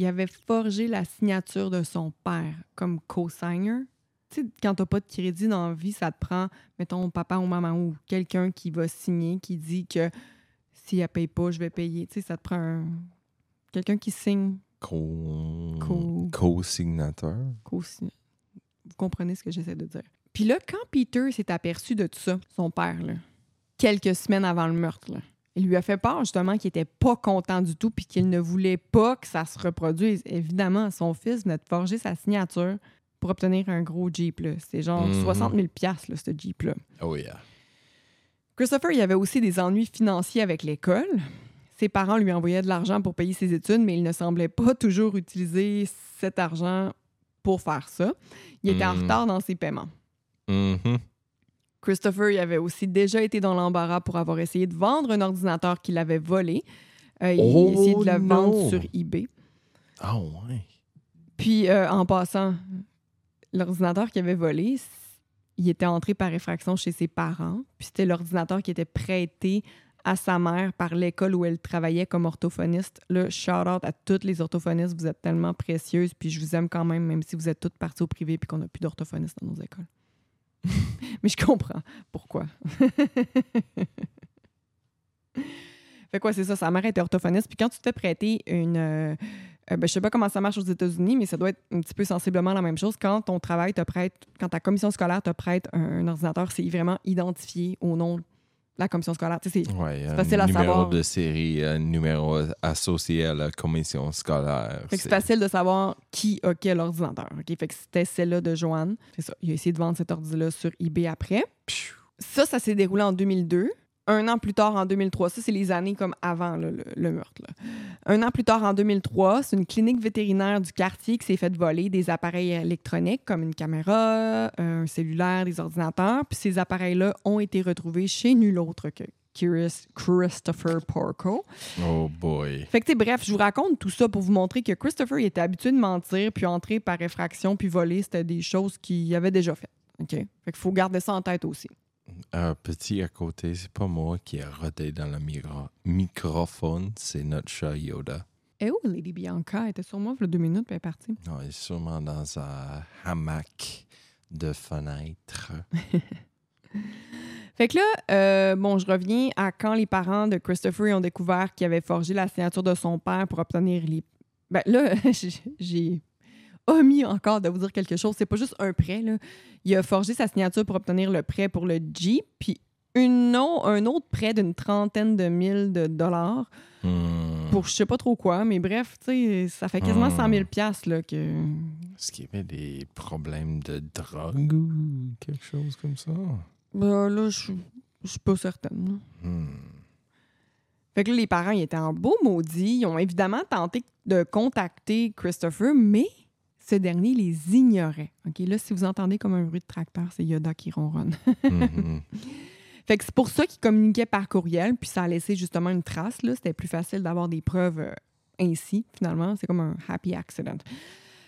Speaker 1: il avait forgé la signature de son père comme co-signer. Tu sais, quand t'as pas de crédit dans la vie, ça te prend, mettons, papa ou maman ou quelqu'un qui va signer, qui dit que si elle paye pas, je vais payer. Tu sais, ça te prend un- quelqu'un qui signe
Speaker 2: Co-
Speaker 1: Co-
Speaker 2: Co-signateur.
Speaker 1: co-signer. Vous comprenez ce que j'essaie de dire. Puis là, quand Peter s'est aperçu de tout ça, son père, là, quelques semaines avant le meurtre, là, il lui a fait part justement qu'il était pas content du tout puis qu'il ne voulait pas que ça se reproduise. Évidemment, son fils venait de forger sa signature pour obtenir un gros Jeep. C'est genre
Speaker 2: Mhm.
Speaker 1: 60 000 piastres, là, ce Jeep-là.
Speaker 2: Oh yeah.
Speaker 1: Christopher, il avait aussi des ennuis financiers avec l'école. Ses parents lui envoyaient de l'argent pour payer ses études, mais il ne semblait pas toujours utiliser cet argent pour faire ça. Il était en
Speaker 2: Hmm.
Speaker 1: retard dans ses paiements.
Speaker 2: Mhm.
Speaker 1: Christopher il avait aussi déjà été dans l'embarras pour avoir essayé de vendre un ordinateur qu'il avait volé. Euh, il
Speaker 2: Oh,
Speaker 1: essayait de le vendre sur eBay.
Speaker 2: Ah ouais.
Speaker 1: Puis, euh, en passant, l'ordinateur qu'il avait volé, il était entré par effraction chez ses parents. Puis, c'était l'ordinateur qui était prêté à sa mère par l'école où elle travaillait comme orthophoniste. Là, shout-out à toutes les orthophonistes. Vous êtes tellement précieuses. Puis, je vous aime quand même, même si vous êtes toutes parties au privé puis qu'on n'a plus d'orthophonistes dans nos écoles. Mais je comprends pourquoi. Fait quoi, c'est ça. Sa mère était orthophoniste. Puis quand tu te fais prêter une. euh, euh, ben, je sais pas comment ça marche aux États-Unis, mais ça doit être un petit peu sensiblement la même chose. Quand ton travail te prête, quand ta commission scolaire te prête un, un ordinateur, c'est vraiment identifié au nom la commission scolaire. Tu sais, c'est-
Speaker 2: Ouais,
Speaker 1: facile à
Speaker 2: numéro
Speaker 1: savoir.
Speaker 2: de série, un numéro associé à la commission scolaire.
Speaker 1: C'est facile de savoir qui a quel ordinateur. Fait que c'était celle-là de Joanne. C'est ça. Il a essayé de vendre cet ordi-là sur eBay après.
Speaker 2: Pfiou.
Speaker 1: Ça, ça s'est déroulé en 2002. Un an plus tard, en 2003, ça, c'est les années comme avant là, le, le meurtre. là. Un an plus tard, en 2003, c'est une clinique vétérinaire du quartier qui s'est fait voler des appareils électroniques comme une caméra, un cellulaire, des ordinateurs. Puis ces appareils-là ont été retrouvés chez nul autre que Chris- Christopher Porco.
Speaker 2: Oh boy.
Speaker 1: Fait que, bref, je vous raconte tout ça pour vous montrer que Christopher il était habitué de mentir, puis entrer par effraction, puis voler, c'était des choses qu'il avait déjà faites. OK? Fait qu'il faut garder ça en tête aussi.
Speaker 2: Un petit à côté, c'est pas moi qui a rodé dans le micro- microphone, c'est notre chat Yoda.
Speaker 1: Et où Lady Bianca? Elle était sur moi, il y a deux minutes, puis elle est partie.
Speaker 2: Non, il est sûrement dans un hamac de fenêtre.
Speaker 1: Fait que là, euh, bon, je reviens à quand les parents de Christopher ont découvert qu'il avait forgé la signature de son père pour obtenir les. Ben là, j'ai omis encore de vous dire quelque chose. C'est pas juste un prêt, là. Il a forgé sa signature pour obtenir le prêt pour le Jeep, puis une un autre prêt d'une trentaine de mille de dollars
Speaker 2: Hmm.
Speaker 1: pour je sais pas trop quoi, mais bref, ça fait quasiment
Speaker 2: Hmm.
Speaker 1: 100 000 piastres, là, que...
Speaker 2: Est-ce qu'il y avait des problèmes de drogue ou quelque chose comme ça?
Speaker 1: Ben là, je suis- pas certaine.
Speaker 2: Hmm.
Speaker 1: Fait que là, les parents, ils étaient en beau maudit. Ils ont évidemment tenté de contacter Christopher, mais ce dernier les ignorait. OK, là, si vous entendez comme un bruit de tracteur, c'est Yoda qui ronronne.
Speaker 2: Mhm.
Speaker 1: fait que c'est pour ça qu'ils communiquaient par courriel, puis ça a laissé justement une trace. Là. C'était plus facile d'avoir des preuves euh, ainsi, finalement. C'est comme un happy accident.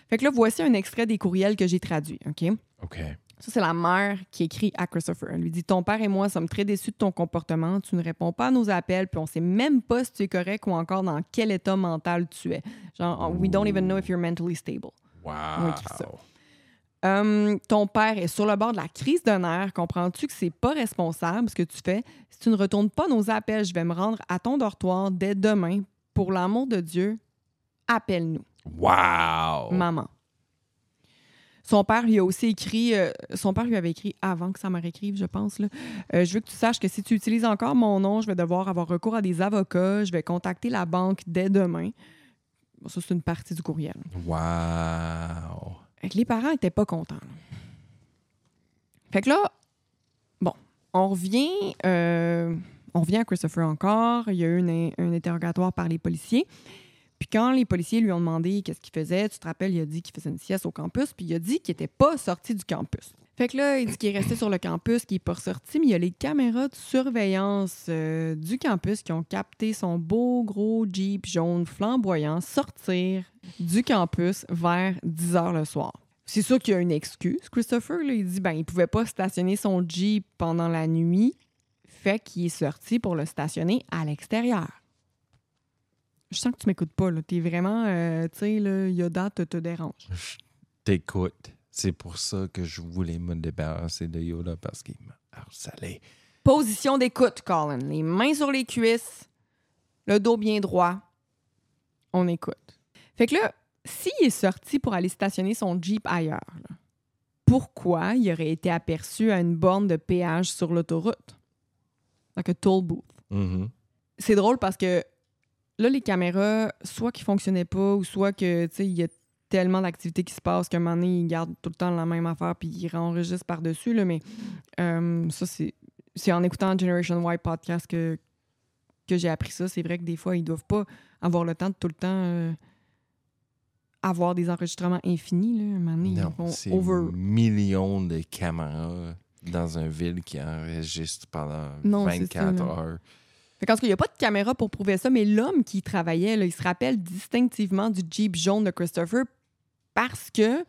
Speaker 1: Fait que là, voici un extrait des courriels que j'ai traduits. OK?
Speaker 2: OK.
Speaker 1: Ça, c'est la mère qui écrit à Christopher. Elle lui dit Ton père et moi sommes très déçus de ton comportement. Tu ne réponds pas à nos appels, puis on sait même pas si tu es correct ou encore dans quel état mental tu es. Genre, we don't even know if you're mentally stable.
Speaker 2: Wow.
Speaker 1: Ça. Hum, ton père est sur le bord de la crise de nerfs. Comprends-tu que c'est pas responsable ce que tu fais? Si tu ne retournes pas nos appels, je vais me rendre à ton dortoir dès demain. Pour l'amour de Dieu, appelle-nous.
Speaker 2: Wow.
Speaker 1: Maman. Son père lui a aussi écrit, euh, son père lui avait écrit avant que sa mère écrive, je pense. Là. Euh, je veux que tu saches que si tu utilises encore mon nom, je vais devoir avoir recours à des avocats. Je vais contacter la banque dès demain. Bon, ça, c'est une partie du courriel.
Speaker 2: Wow.
Speaker 1: Fait que les parents étaient pas contents. là. Fait que là, bon, on revient, euh, on revient à Christopher encore. Il y a eu un, un interrogatoire par les policiers. Puis quand les policiers lui ont demandé qu'est-ce qu'il faisait, tu te rappelles, il a dit qu'il faisait une sieste au campus, puis il a dit qu'il n'était pas sorti du campus. Fait que là, il dit qu'il est resté sur le campus, qu'il n'est pas ressorti, mais il y a les caméras de surveillance euh, du campus qui ont capté son beau gros Jeep jaune flamboyant sortir du campus vers 10 heures le soir. C'est sûr qu'il y a une excuse. Christopher, là, il dit ben il pouvait pas stationner son Jeep pendant la nuit, fait qu'il est sorti pour le stationner à l'extérieur. Je sens que tu m'écoutes pas, là. T'es vraiment, euh, tu sais, là, Yoda te, te dérange.
Speaker 2: Je t'écoute. C'est pour ça que je voulais me débarrasser de Yoda parce qu'il m'a harcelé.
Speaker 1: Position d'écoute, Colin. Les mains sur les cuisses, le dos bien droit. On écoute. Fait que là, s'il est sorti pour aller stationner son Jeep ailleurs, là, pourquoi il aurait été aperçu à une borne de péage sur l'autoroute? Like a toll booth.
Speaker 2: Mhm.
Speaker 1: C'est drôle parce que là, les caméras, soit qui fonctionnaient pas, ou soit que, tu sais, il y a tellement d'activités qui se passent qu'à un moment donné, ils gardent tout le temps la même affaire puis ils enregistrent par-dessus, mais euh, ça, c'est c'est en écoutant Generation Y podcast que, que j'ai appris ça. C'est vrai que des fois, ils doivent pas avoir le temps de tout le temps euh, avoir des enregistremements infinis, là. À un moment donné,
Speaker 2: Non,
Speaker 1: ils
Speaker 2: c'est
Speaker 1: over...
Speaker 2: millions de caméras dans une ville qui enregistre pendant
Speaker 1: Non, c'est
Speaker 2: 24
Speaker 1: ça, là.
Speaker 2: heures.
Speaker 1: Fait qu'en tout cas, il n'y a pas de caméra pour prouver ça, mais l'homme qui y travaillait, là, il se rappelle distinctivement du Jeep jaune de Christopher parce que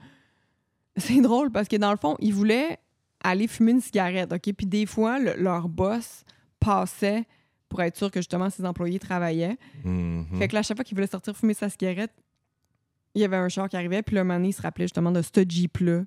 Speaker 1: c'est drôle, parce que dans le fond, il voulait aller fumer une cigarette, OK? Puis des fois, le- leur boss passait pour être sûr que justement ses employés travaillaient.
Speaker 2: Mhm.
Speaker 1: Fait que là, à chaque fois qu'il voulait sortir fumer sa cigarette, il y avait un char qui arrivait, puis le donné, il se rappelait justement de ce Jeep-là.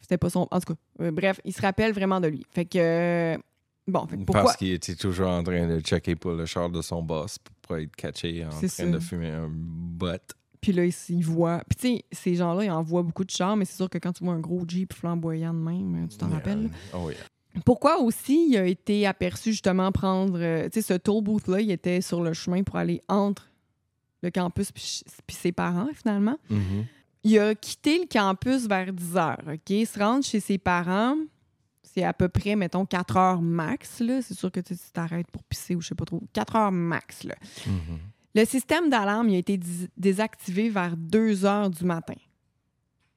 Speaker 1: C'était pas son. En tout cas, euh, bref, il se rappelle vraiment de lui. Fait que. euh, bon, fait que pourquoi.
Speaker 2: Parce qu'il était toujours en train de checker pour le char de son boss pour pas être catché en train
Speaker 1: ça.
Speaker 2: de fumer un butt.
Speaker 1: Puis là, il s- il voit. Puis tu sais, ces gens-là, ils en voient beaucoup de chars, mais c'est sûr que quand tu vois un gros Jeep flamboyant de même, tu t'en rappelles?
Speaker 2: Oh, yeah.
Speaker 1: Pourquoi aussi il a été aperçu justement prendre. euh, tu sais, ce toll booth-là, il était sur le chemin pour aller entre le campus puis ses parents, finalement?
Speaker 2: Mhm.
Speaker 1: Il a quitté le campus vers 10 heures, OK? Se rendre chez ses parents, c'est à peu près, mettons, 4 heures max, là. C'est sûr que tu t'arrêtes pour pisser ou je sais pas trop. 4 heures max, là.
Speaker 2: Mhm.
Speaker 1: Le système d'alarme a été désactivé vers 2 heures du matin.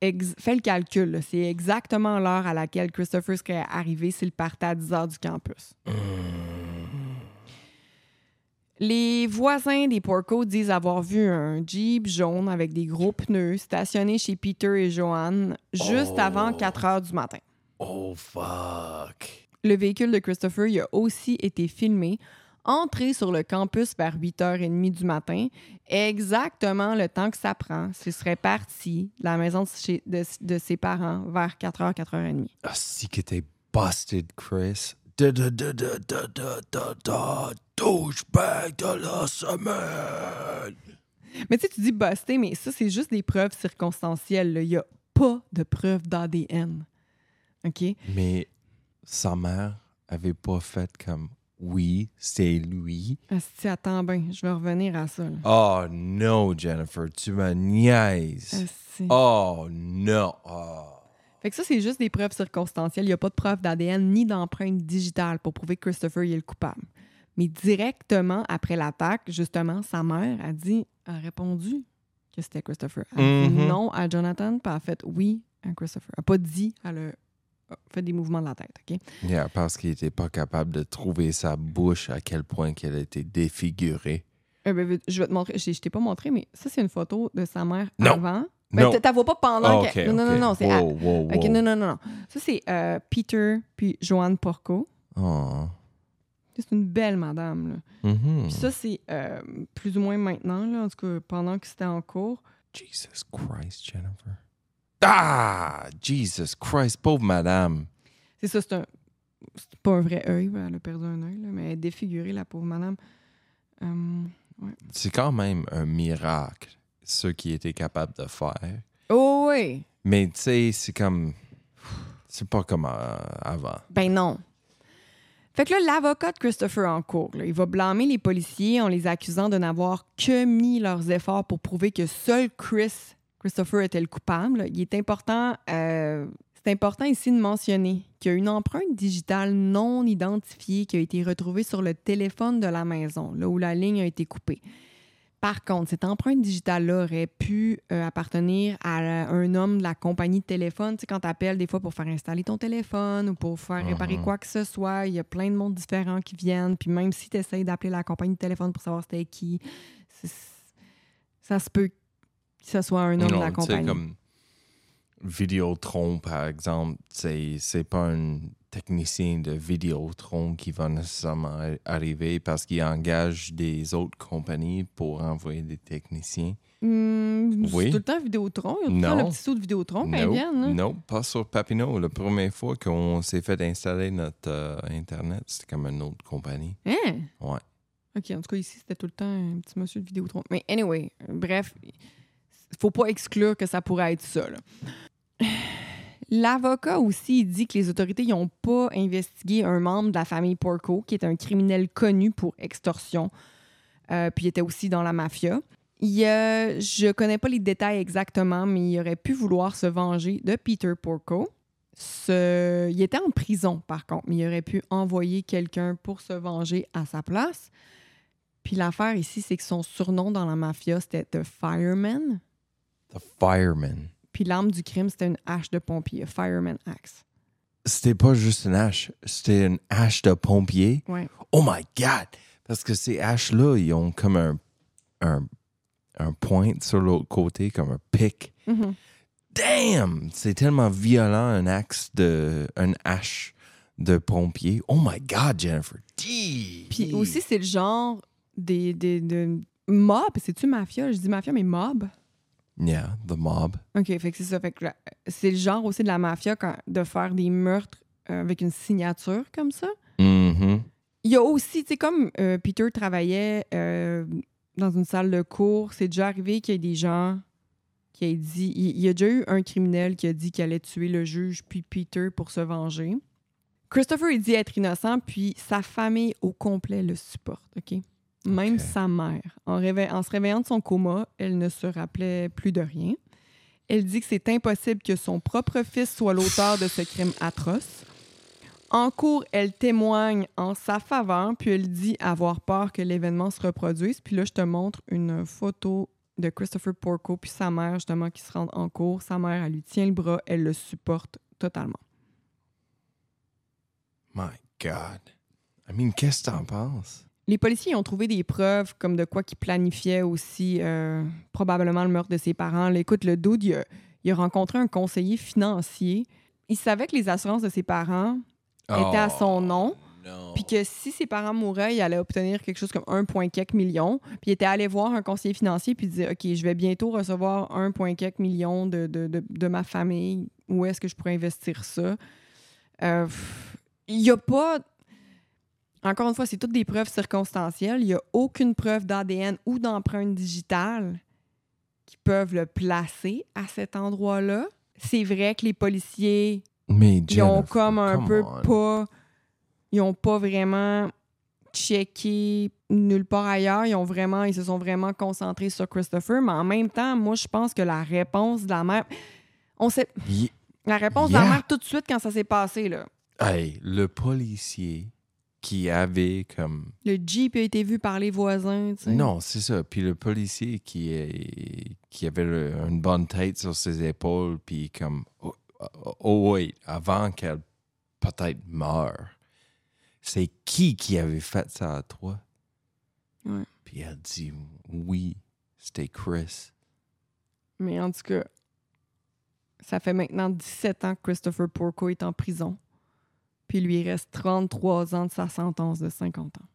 Speaker 1: Ex- fais le calcul, c'est exactement l'heure à laquelle Christopher serait arrivé s'il partait à 10 heures du campus.
Speaker 2: Mm.
Speaker 1: Les voisins des Porco disent avoir vu un Jeep jaune avec des gros pneus stationné chez Peter et Joanne juste
Speaker 2: Oh.
Speaker 1: avant 4 heures du matin.
Speaker 2: Oh, fuck.
Speaker 1: Le véhicule de Christopher a aussi été filmé, entré sur le campus vers 8h30 du matin, exactement le temps que ça prend. Ce serait parti de la maison de, chez- de- de ses parents vers 4h, 4h30.
Speaker 2: Ah, si que t'es busted, Chris. Douchebag de la semaine.
Speaker 1: Mais tu sais, tu dis busté, mais ça, c'est juste des preuves circonstancielles. là. Il n'y a pas de preuves d'ADN. OK?
Speaker 2: Mais sa mère avait pas fait comme oui, c'est lui.
Speaker 1: Asti, attends bien, je vais revenir à ça. là.
Speaker 2: Oh non, Jennifer, tu me niaises.
Speaker 1: Asti.
Speaker 2: Oh non. Oh.
Speaker 1: Fait que ça, c'est juste des preuves circonstancielles. Il n'y a pas de preuves d'ADN ni d'empreinte digitale pour prouver que Christopher il est le coupable. Mais directement après l'attaque, justement, sa mère a dit, a répondu que c'était Christopher. Elle a dit
Speaker 2: Mhm.
Speaker 1: non à Jonathan, puis elle a fait oui à Christopher. Elle n'a pas dit, a a fait des mouvements de la tête, OK?
Speaker 2: Yeah, parce qu'il était pas capable de trouver sa bouche à quel point qu'elle était défigurée.
Speaker 1: Euh, ben, je vais te montrer. Je, je t'ai pas montré, mais ça, c'est une photo de sa mère
Speaker 2: Non.
Speaker 1: avant. Ben,
Speaker 2: Non.
Speaker 1: tu la vois pas pendant que-
Speaker 2: ok,
Speaker 1: Non, non, non, non, c'est...
Speaker 2: Wow, wow,
Speaker 1: OK,
Speaker 2: wow.
Speaker 1: non, non, non, non. Ça, c'est euh, Peter puis Joanne Porco.
Speaker 2: Oh.
Speaker 1: C'est une belle madame, là.
Speaker 2: Mhm.
Speaker 1: Puis ça, c'est euh, plus ou moins maintenant, là, en tout cas, pendant que c'était en cours.
Speaker 2: Jesus Christ, Jennifer. Ah! Jesus Christ, pauvre madame.
Speaker 1: C'est ça, c'est un... C'est pas un vrai œil, elle a perdu un œil, mais elle est défigurée, la pauvre madame. Euh,
Speaker 2: C'est quand même un miracle, ce qu'il était capable de faire.
Speaker 1: Oh oui!
Speaker 2: Mais tu sais, c'est comme. C'est pas comme euh, avant.
Speaker 1: Ben non. Fait que là, l'avocat de Christopher en cours, là, il va blâmer les policiers en les accusant de n'avoir que mis leurs efforts pour prouver que seul Chris, Christopher était le coupable. Il est important, euh, c'est important ici de mentionner qu'il y a une empreinte digitale non identifiée qui a été retrouvée sur le téléphone de la maison, là où la ligne a été coupée. Par contre, cette empreinte digitale-là aurait pu euh, appartenir à un homme de la compagnie de téléphone. Tu sais, quand tu appelles des fois pour faire installer ton téléphone ou pour faire réparer
Speaker 2: Mhm.
Speaker 1: quoi que ce soit, il y a plein de monde différents qui viennent. Puis même si tu essayes d'appeler la compagnie de téléphone pour savoir c'était qui, ça se peut que ce soit un homme de la compagnie.
Speaker 2: comme Vidéotron, par exemple, c'est c'est pas un technicien de Vidéotron qui va nécessairement arriver parce qu'il engage des autres compagnies pour envoyer des techniciens.
Speaker 1: Hmm, c'est
Speaker 2: Oui.
Speaker 1: tout le temps Vidéotron. Il y a tout le temps
Speaker 2: Non.
Speaker 1: le petit saut de Vidéotron quand ils
Speaker 2: non,
Speaker 1: viennent. là.
Speaker 2: non, pas sur Papineau. La première fois qu'on s'est fait installer notre euh, Internet, c'était comme une autre compagnie.
Speaker 1: Hein?
Speaker 2: Ouais.
Speaker 1: OK, en tout cas, ici, c'était tout le temps un petit monsieur de Vidéotron. Mais anyway, bref, faut pas exclure que ça pourrait être ça. L'avocat aussi dit que les autorités n'ont pas investigué un membre de la famille Porco, qui est un criminel connu pour extorsion, euh, puis il était aussi dans la mafia. Il a- je connais pas les détails exactement, mais il aurait pu vouloir se venger de Peter Porco. Il était en prison, par contre, mais il aurait pu envoyer quelqu'un pour se venger à sa place. Puis l'affaire ici, c'est que son surnom dans la mafia, c'était The Fireman.
Speaker 2: The Fireman.
Speaker 1: Puis l'arme du crime, c'était une hache de pompier, a Fireman Axe.
Speaker 2: C'était pas juste une hache, c'était une hache de pompier.
Speaker 1: Ouais.
Speaker 2: Oh my God! Parce que ces haches-là, ils ont comme un, un, un point sur l'autre côté, comme un pic.
Speaker 1: Mhm.
Speaker 2: Damn! C'est tellement violent, un axe de. un hache de pompier. Oh my God, Jennifer! Gee!
Speaker 1: Puis aussi, c'est le genre des, des, de mob. C'est-tu mafia? Je dis mafia, mais mob.
Speaker 2: Yeah, the mob.
Speaker 1: OK, fait que c'est ça. Fait que la- c'est le genre aussi de la mafia quand, de faire des meurtres euh, avec une signature comme ça.
Speaker 2: Mhm.
Speaker 1: Il y a aussi, tu sais, comme euh, Peter travaillait euh, dans une salle de cours, c'est déjà arrivé qu'il y ait des gens qui aient dit. Il, il y a déjà eu un criminel qui a dit qu'il allait tuer le juge puis Peter pour se venger. Christopher, il dit être innocent, puis sa famille au complet le supporte, OK? Même sa mère. En, se réveillant de son coma, elle ne se rappelait plus de rien. Elle dit que c'est impossible que son propre fils soit l'auteur de ce crime atroce. En cours, elle témoigne en sa faveur, puis elle dit avoir peur que l'événement se reproduise. Puis là, je te montre une photo de Christopher Porco, puis sa mère, justement, qui se rend en cours. Sa mère, elle lui tient le bras, elle le supporte totalement.
Speaker 2: My God. I mean, qu'est-ce que t'en penses?
Speaker 1: Les policiers ont trouvé des preuves comme de quoi qu'ils planifiaient aussi euh, probablement le meurtre de ses parents. Là, écoute, le dude, il a, il a rencontré un conseiller financier. Il savait que les assurances de ses parents étaient à son
Speaker 2: Oh,
Speaker 1: nom. Puis que si ses parents mouraient, il allait obtenir quelque chose comme 1, quelques millions. Puis il était allé voir un conseiller financier puis il disait OK, je vais bientôt recevoir 1, quelques millions de, de, de, de ma famille. Où est-ce que je pourrais investir ça? Euh, Il n'y a pas. Encore une fois, c'est toutes des preuves circonstancielles. Il n'y a aucune preuve d'ADN ou d'empreinte digitale qui peuvent le placer à cet endroit-là. C'est vrai que les policiers
Speaker 2: Mais
Speaker 1: ils ont comme un
Speaker 2: come
Speaker 1: peu
Speaker 2: on.
Speaker 1: pas. Ils ont pas vraiment checké nulle part ailleurs. Ils ont vraiment. Ils se sont vraiment concentrés sur Christopher. Mais en même temps, moi, je pense que la réponse de la mère. On sait.
Speaker 2: Ye-
Speaker 1: La réponse de la mère tout de suite quand ça s'est passé, là.
Speaker 2: Hey, le policier qui avait comme
Speaker 1: Le Jeep a été vu par les voisins, tu sais.
Speaker 2: Non, c'est ça. Puis le policier qui, est, qui avait le- une bonne tête sur ses épaules, puis comme, oh, oh, oh, wait, avant qu'elle peut-être meure, c'est qui qui avait fait ça à toi?
Speaker 1: Ouais.
Speaker 2: Puis elle dit, oui, c'était Chris.
Speaker 1: Mais en tout cas, ça fait maintenant 17 ans que Christopher Porco est en prison. Puis lui, il reste 33 ans de sa sentence de 50 ans.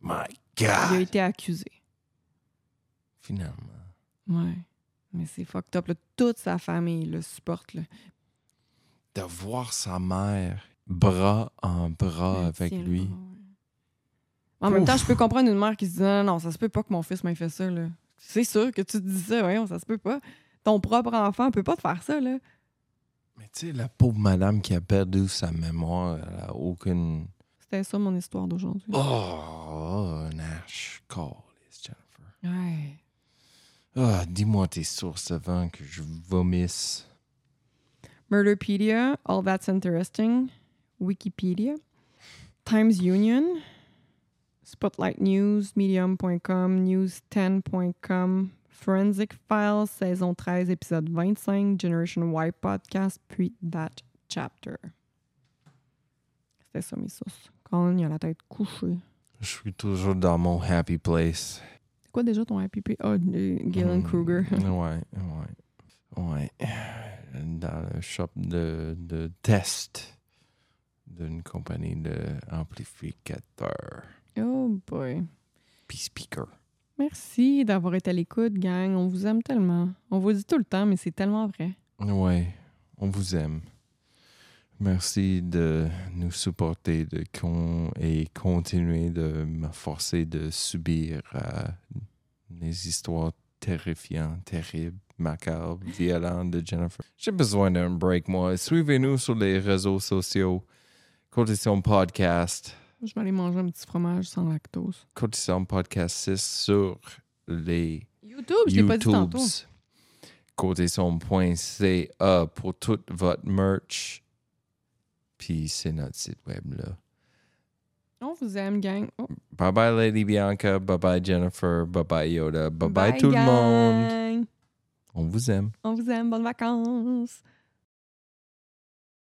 Speaker 2: My
Speaker 1: Il a
Speaker 2: God!
Speaker 1: été accusé.
Speaker 2: Finalement.
Speaker 1: Ouais. Mais c'est fucked up. là. Toute sa famille le supporte. Là.
Speaker 2: De voir sa mère bras en bras avec
Speaker 1: Tiens,
Speaker 2: lui.
Speaker 1: ouais. En même temps, je peux comprendre une mère qui se dit non, non, ça se peut pas que mon fils m'ait fait ça. C'est sûr que tu te dis ça, voyons, ça se peut pas. Ton propre enfant peut pas te faire ça, là.
Speaker 2: Mais tu sais, la pauvre madame qui a perdu sa mémoire, elle a aucune.
Speaker 1: C'était ça mon histoire d'aujourd'hui.
Speaker 2: Oh, Nash, call, Jennifer.
Speaker 1: Ouais.
Speaker 2: Ah, dis-moi tes sources avant que je vomisse.
Speaker 1: Murderpedia, All That's Interesting, Wikipedia, Times Union, Spotlight News, Medium.com, News10.com, Forensic Files, saison 13, épisode 25, Generation Y podcast, puis That Chapter. C'était ça mes sources. Colin, il a la tête couchée.
Speaker 2: Je suis toujours dans mon happy place.
Speaker 1: C'est quoi déjà ton happy place? Ah, euh, Galen
Speaker 2: Mm,
Speaker 1: Kruger.
Speaker 2: Ouais, ouais. Ouais. Dans le shop de, de test d'une compagnie d'amplificateurs.
Speaker 1: oh boy.
Speaker 2: Puis speaker.
Speaker 1: Merci d'avoir été à l'écoute, gang. On vous aime tellement. On vous dit tout le temps, mais c'est tellement vrai.
Speaker 2: Ouais, on vous aime. Merci de nous supporter de con et continuer de me forcer de subir euh, les histoires terrifiantes, terribles, macabres, violentes de Jennifer. J'ai besoin d'un break, moi. Suivez-nous sur les réseaux sociaux. Cotition Podcast.
Speaker 1: Je vais aller manger un petit fromage sans lactose.
Speaker 2: Cotition Podcast 6 sur les
Speaker 1: YouTube, je l'ai pas dit tantôt.
Speaker 2: Pour tout votre merch. Puis c'est notre site web là.
Speaker 1: On vous aime, gang. Oh,
Speaker 2: Bye bye Lady Bianca, bye bye Jennifer, bye bye Yoda, bye bye, tout le monde. On vous aime.
Speaker 1: On vous aime. Bonnes vacances.